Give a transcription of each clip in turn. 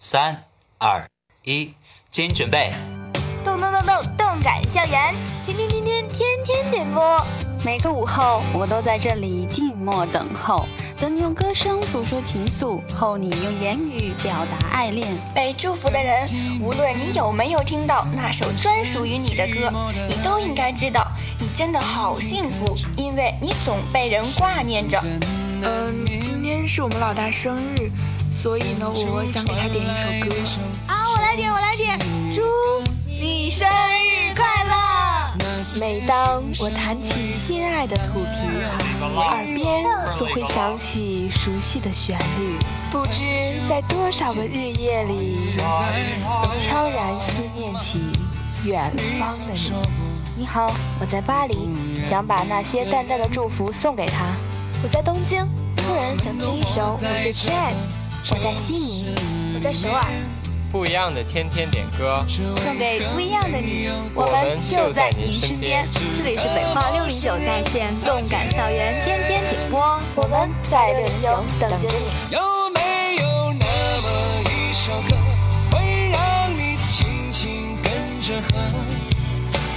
三二一，请准备。动动动动动感校园，天天天天天天点播。每个午后，我都在这里静默等候，等你用歌声诉说情愫，候你用言语表达爱恋。被祝福的人，无论你有没有听到那首专属于你的歌，你都应该知道，你真的好幸福，因为你总被人挂念着。嗯，今天是我们老大生日，所以呢，我想给他点一首歌。啊，我来点，我来点，祝你生日快乐！每当我弹起心爱的土琵琶，我耳边总会响起熟悉的旋律。不知在多少个日夜里，我悄然思念起远方的你。你好，我在巴黎，想把那些淡淡的祝福送给他。我在东京，突然想听一首我最亲爱的。我在悉尼，我在首尔。不一样的天天点歌，送给不一样的你。我们就在您身边。这里是北化六零九在线动感校园天天点播，我们在六零九等着你。有没有那么一首歌，会让你轻轻跟着和，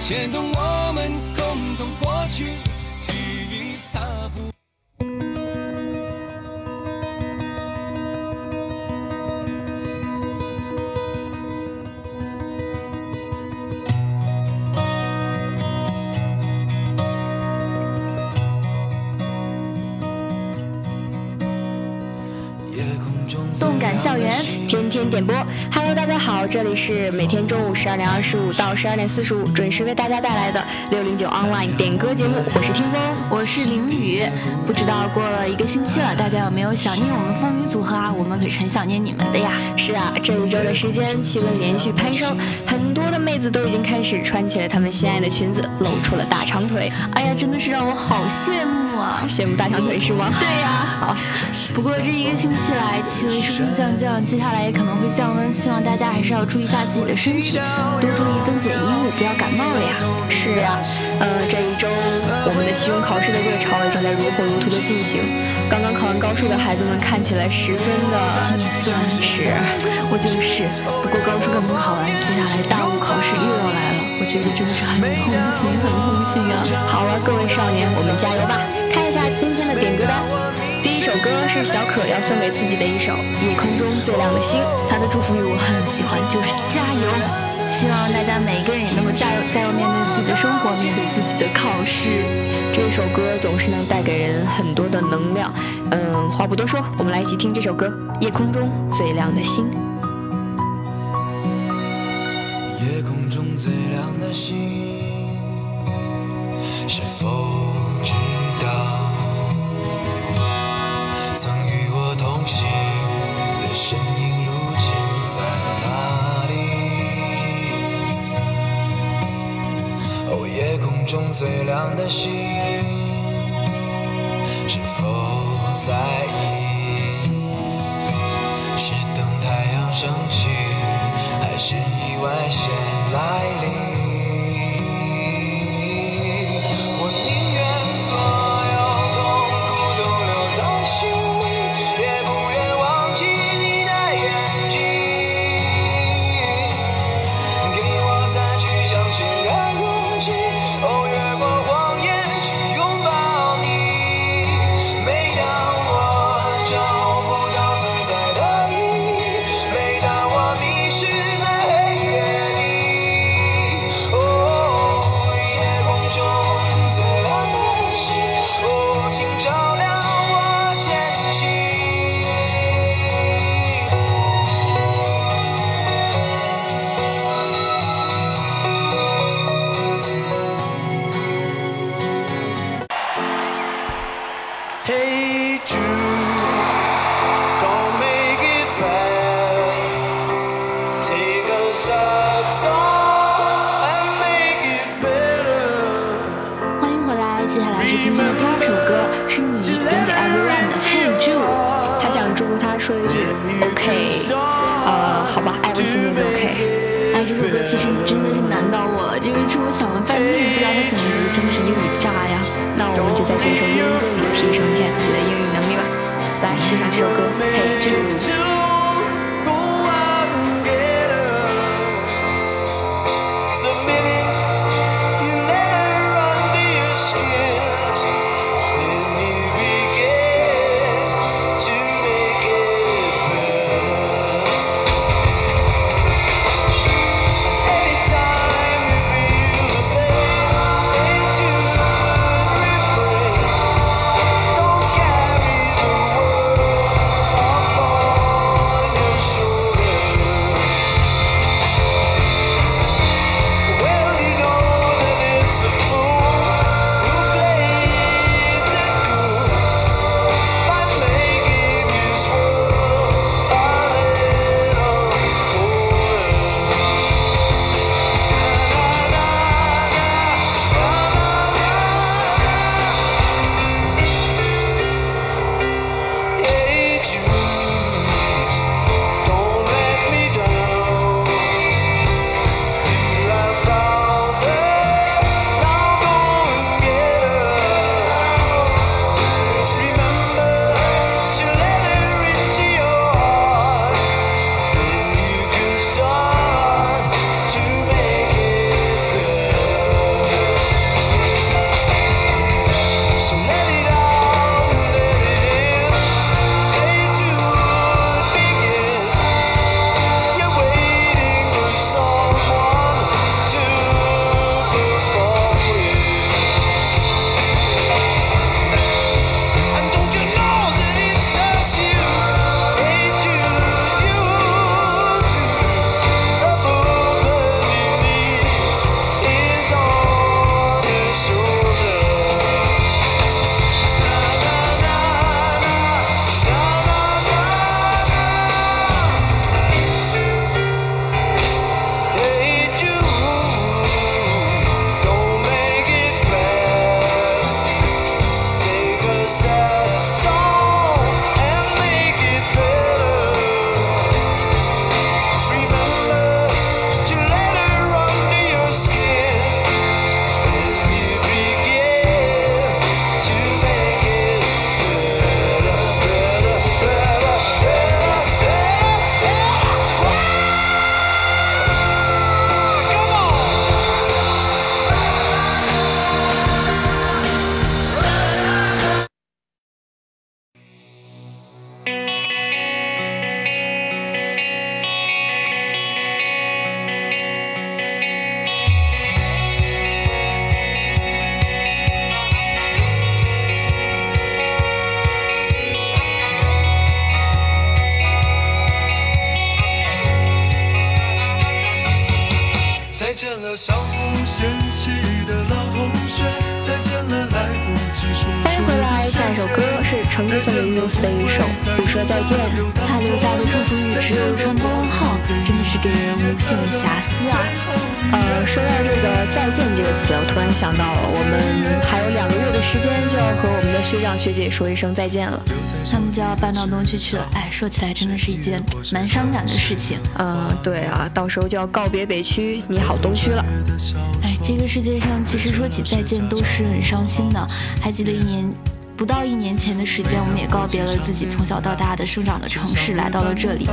牵动我们共同过去，点播，Hello，大家好，这里是每天中午十二点二十五到十二点四十五准时为大家带来的六零九 online 点歌节目，我是听风，我是林雨。不知道过了一个星期了，大家有没有想念我们风雨组合啊？我们可是很想念你们的呀。是啊，这一周的时间气温连续攀升，很多的妹子都已经开始穿起了她们心爱的裙子，露出了大长腿。哎呀，真的是让我好羡慕啊！羡慕大长腿是吗？对呀。好，不过这一个星期来气温升升降降，接下来也可能会降温，希望大家还是要注意一下自己的身体，多注意增减衣物，不要感冒了呀。是啊，呃，这一周我们的期中考试的热潮也正在如火如荼的进行。刚刚考完高数的孩子们看起来十分的心酸。是，我就是。不过高数刚刚考完，接下来大物考试又要来了，我觉得真的是很痛心，很痛心啊！好了，各位少年，我们加油吧！看一下今天。首歌是小可要送给自己的一首《夜空中最亮的星》，他的祝福语我很喜欢，就是加油！希望大家每一个人也能够加油，加油面对自己的生活，面对自己的考试。这首歌总是能带给人很多的能量。嗯，话不多说，我们来一起听这首歌《夜空中最亮的星》。夜空中最亮的星，是否最亮的星，是否在意？是等太阳升起，还是意外先来临？其实，你真他留下的祝福语只有一串波浪号，真的是给人无限的遐思啊。呃，说到这个再见这个词，我突然想到了，我们还有两个月的时间就要和我们的学长学姐说一声再见了，他们就要搬到东区去了。哎，说起来真的是一件蛮伤感的事情。嗯，对啊，到时候就要告别北区，你好东区了。哎，这个世界上其实说起再见都是很伤心的。还记得一年不到一年前的时间，我们也告别了自己从小到大的生长的城市，来到了这里。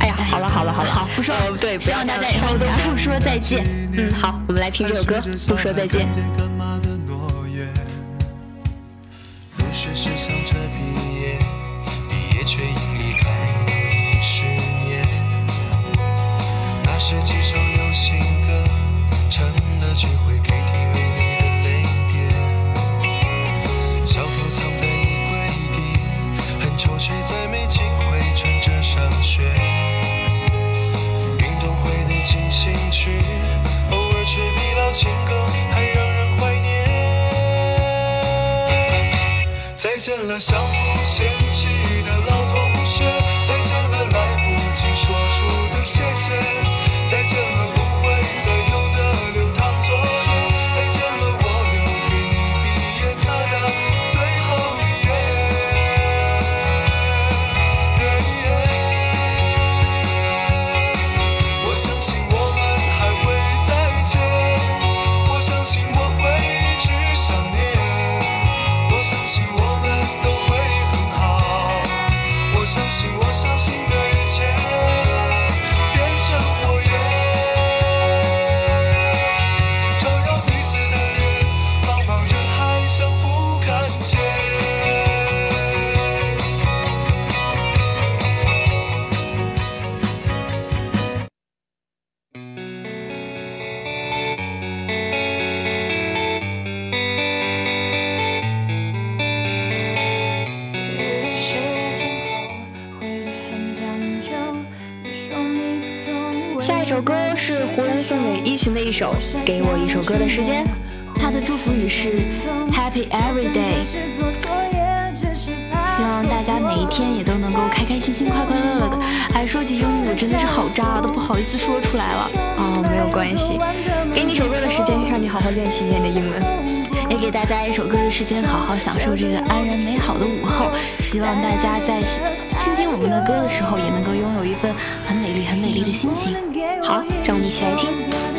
哎呀，好了好了好了，好不说对，不要大家稍微不说再见。嗯，好，我们来听这首歌，不说再见。入学时想着毕业，毕业却因离开十年。那时几首流行歌，成了聚会再见了相互嫌弃的老同学，再见了来不及说出的谢谢，送给一群的一首《给我一首歌的时间》，他的祝福语是 Happy Every Day，希望大家每一天也都能够开开心心、快快乐乐的。哎，说起英语，我真的是好渣，都不好意思说出来了。哦，没有关系，给你一首歌的时间，让你好好练习一下你的英文。也给大家一首歌的时间，好好享受这个安然美好的午后。希望大家在倾听我们的歌的时候，也能够拥有一份很美丽、很美丽的心情。好，让我们一起来听，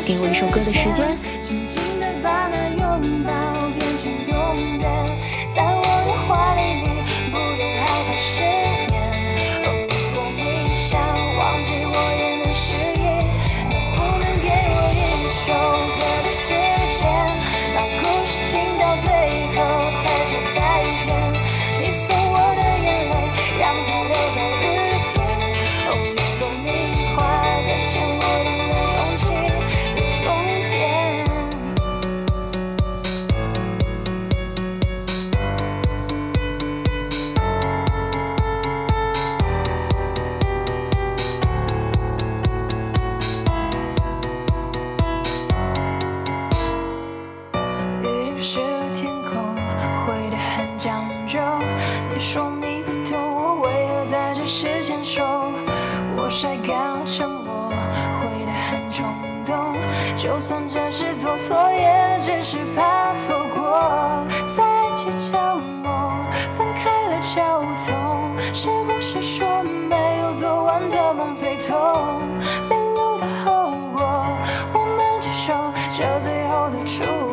给我一首歌的时间。最后的出口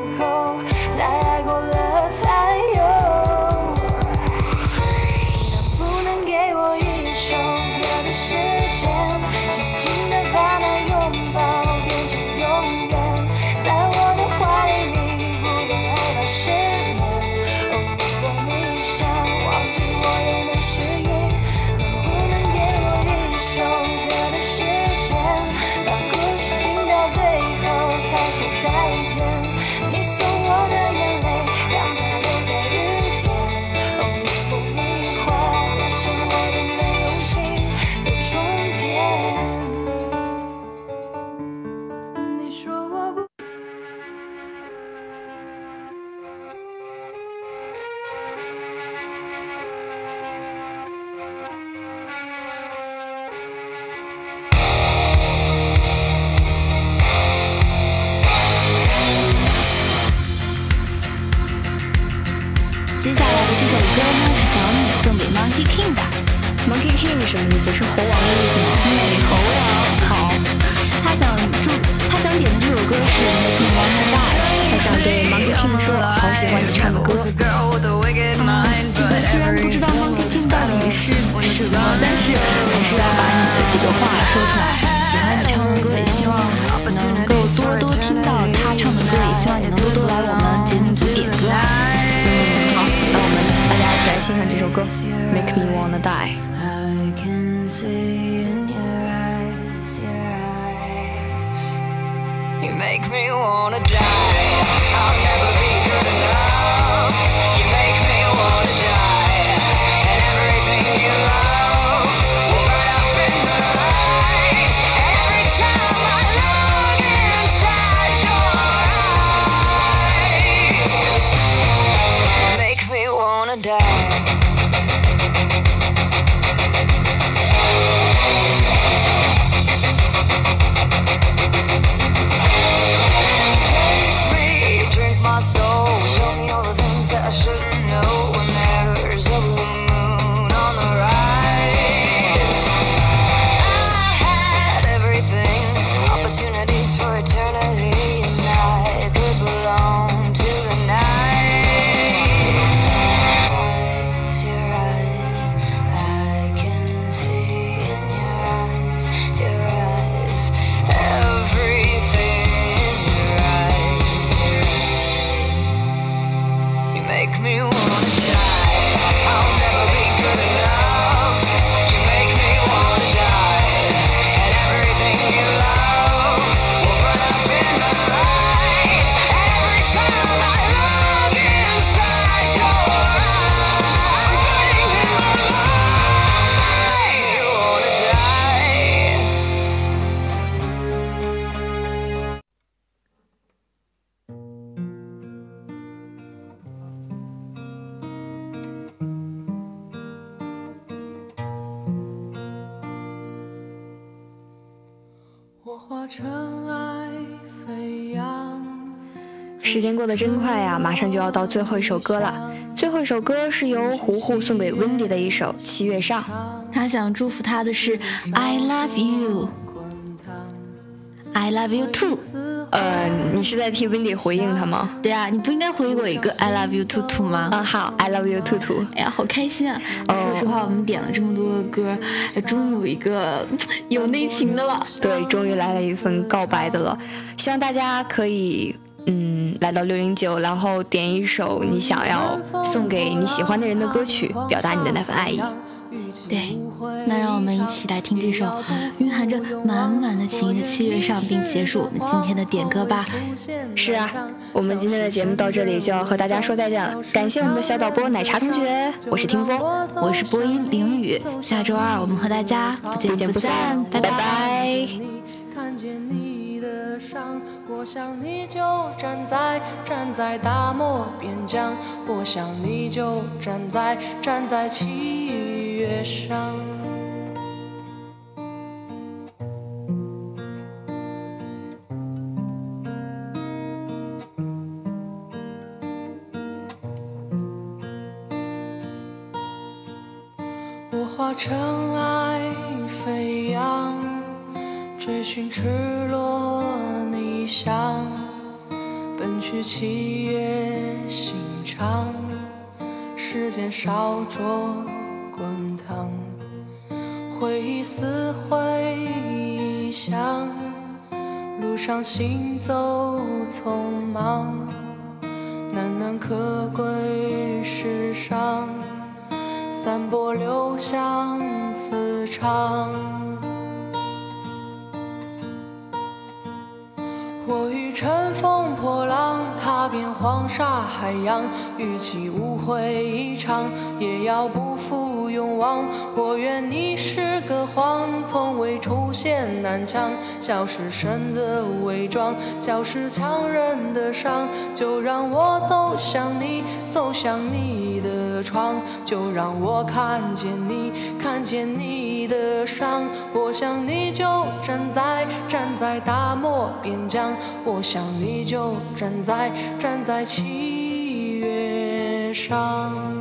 过得真快呀，马上就要到最后一首歌了。最后一首歌是由胡胡送给 Wendy 的一首《七月上》。他想祝福他的是 I love you。I love you too。呃，你是在替 Wendy 回应他吗？对啊，你不应该回我一个 I love you too too 吗？嗯，好，I love you too too。哎呀，好开心啊！哦说实话，我们点了这么多的歌，哎终于有一个有内情的了。对，终于来了一份告白的了。希望大家可以，嗯，来到六零九，然后点一首你想要送给你喜欢的人的歌曲，表达你的那份爱意。对，那让我们一起来听这首蕴含着满满的情意的《七月上》，并结束我们今天的点歌吧。是啊，我们今天的节目到这里就要和大家说再见了。感谢我们的小导播奶茶同学，我是听风，我是播音凌雨。下周二我们和大家不见不散散，，拜拜拜。伤，我想你就站在站在大漠边疆，我想你就站在站在七月上。我化尘埃飞扬，追寻赤裸逆翔，奔去七月心肠，时间烧灼滚烫，回忆撕毁臆想，路上行走匆忙，难能可贵世上。散播留香磁场。乘风破浪，踏遍黄沙海洋，与其误会一场，也要不负勇往。我愿你是个谎，从未出现南墙，笑是神的伪装，笑是强忍的伤，就让我走向你，走向你窗，就让我看见你，看见你的伤。我想你就站在站在大漠边疆，我想你就站在站在七月上。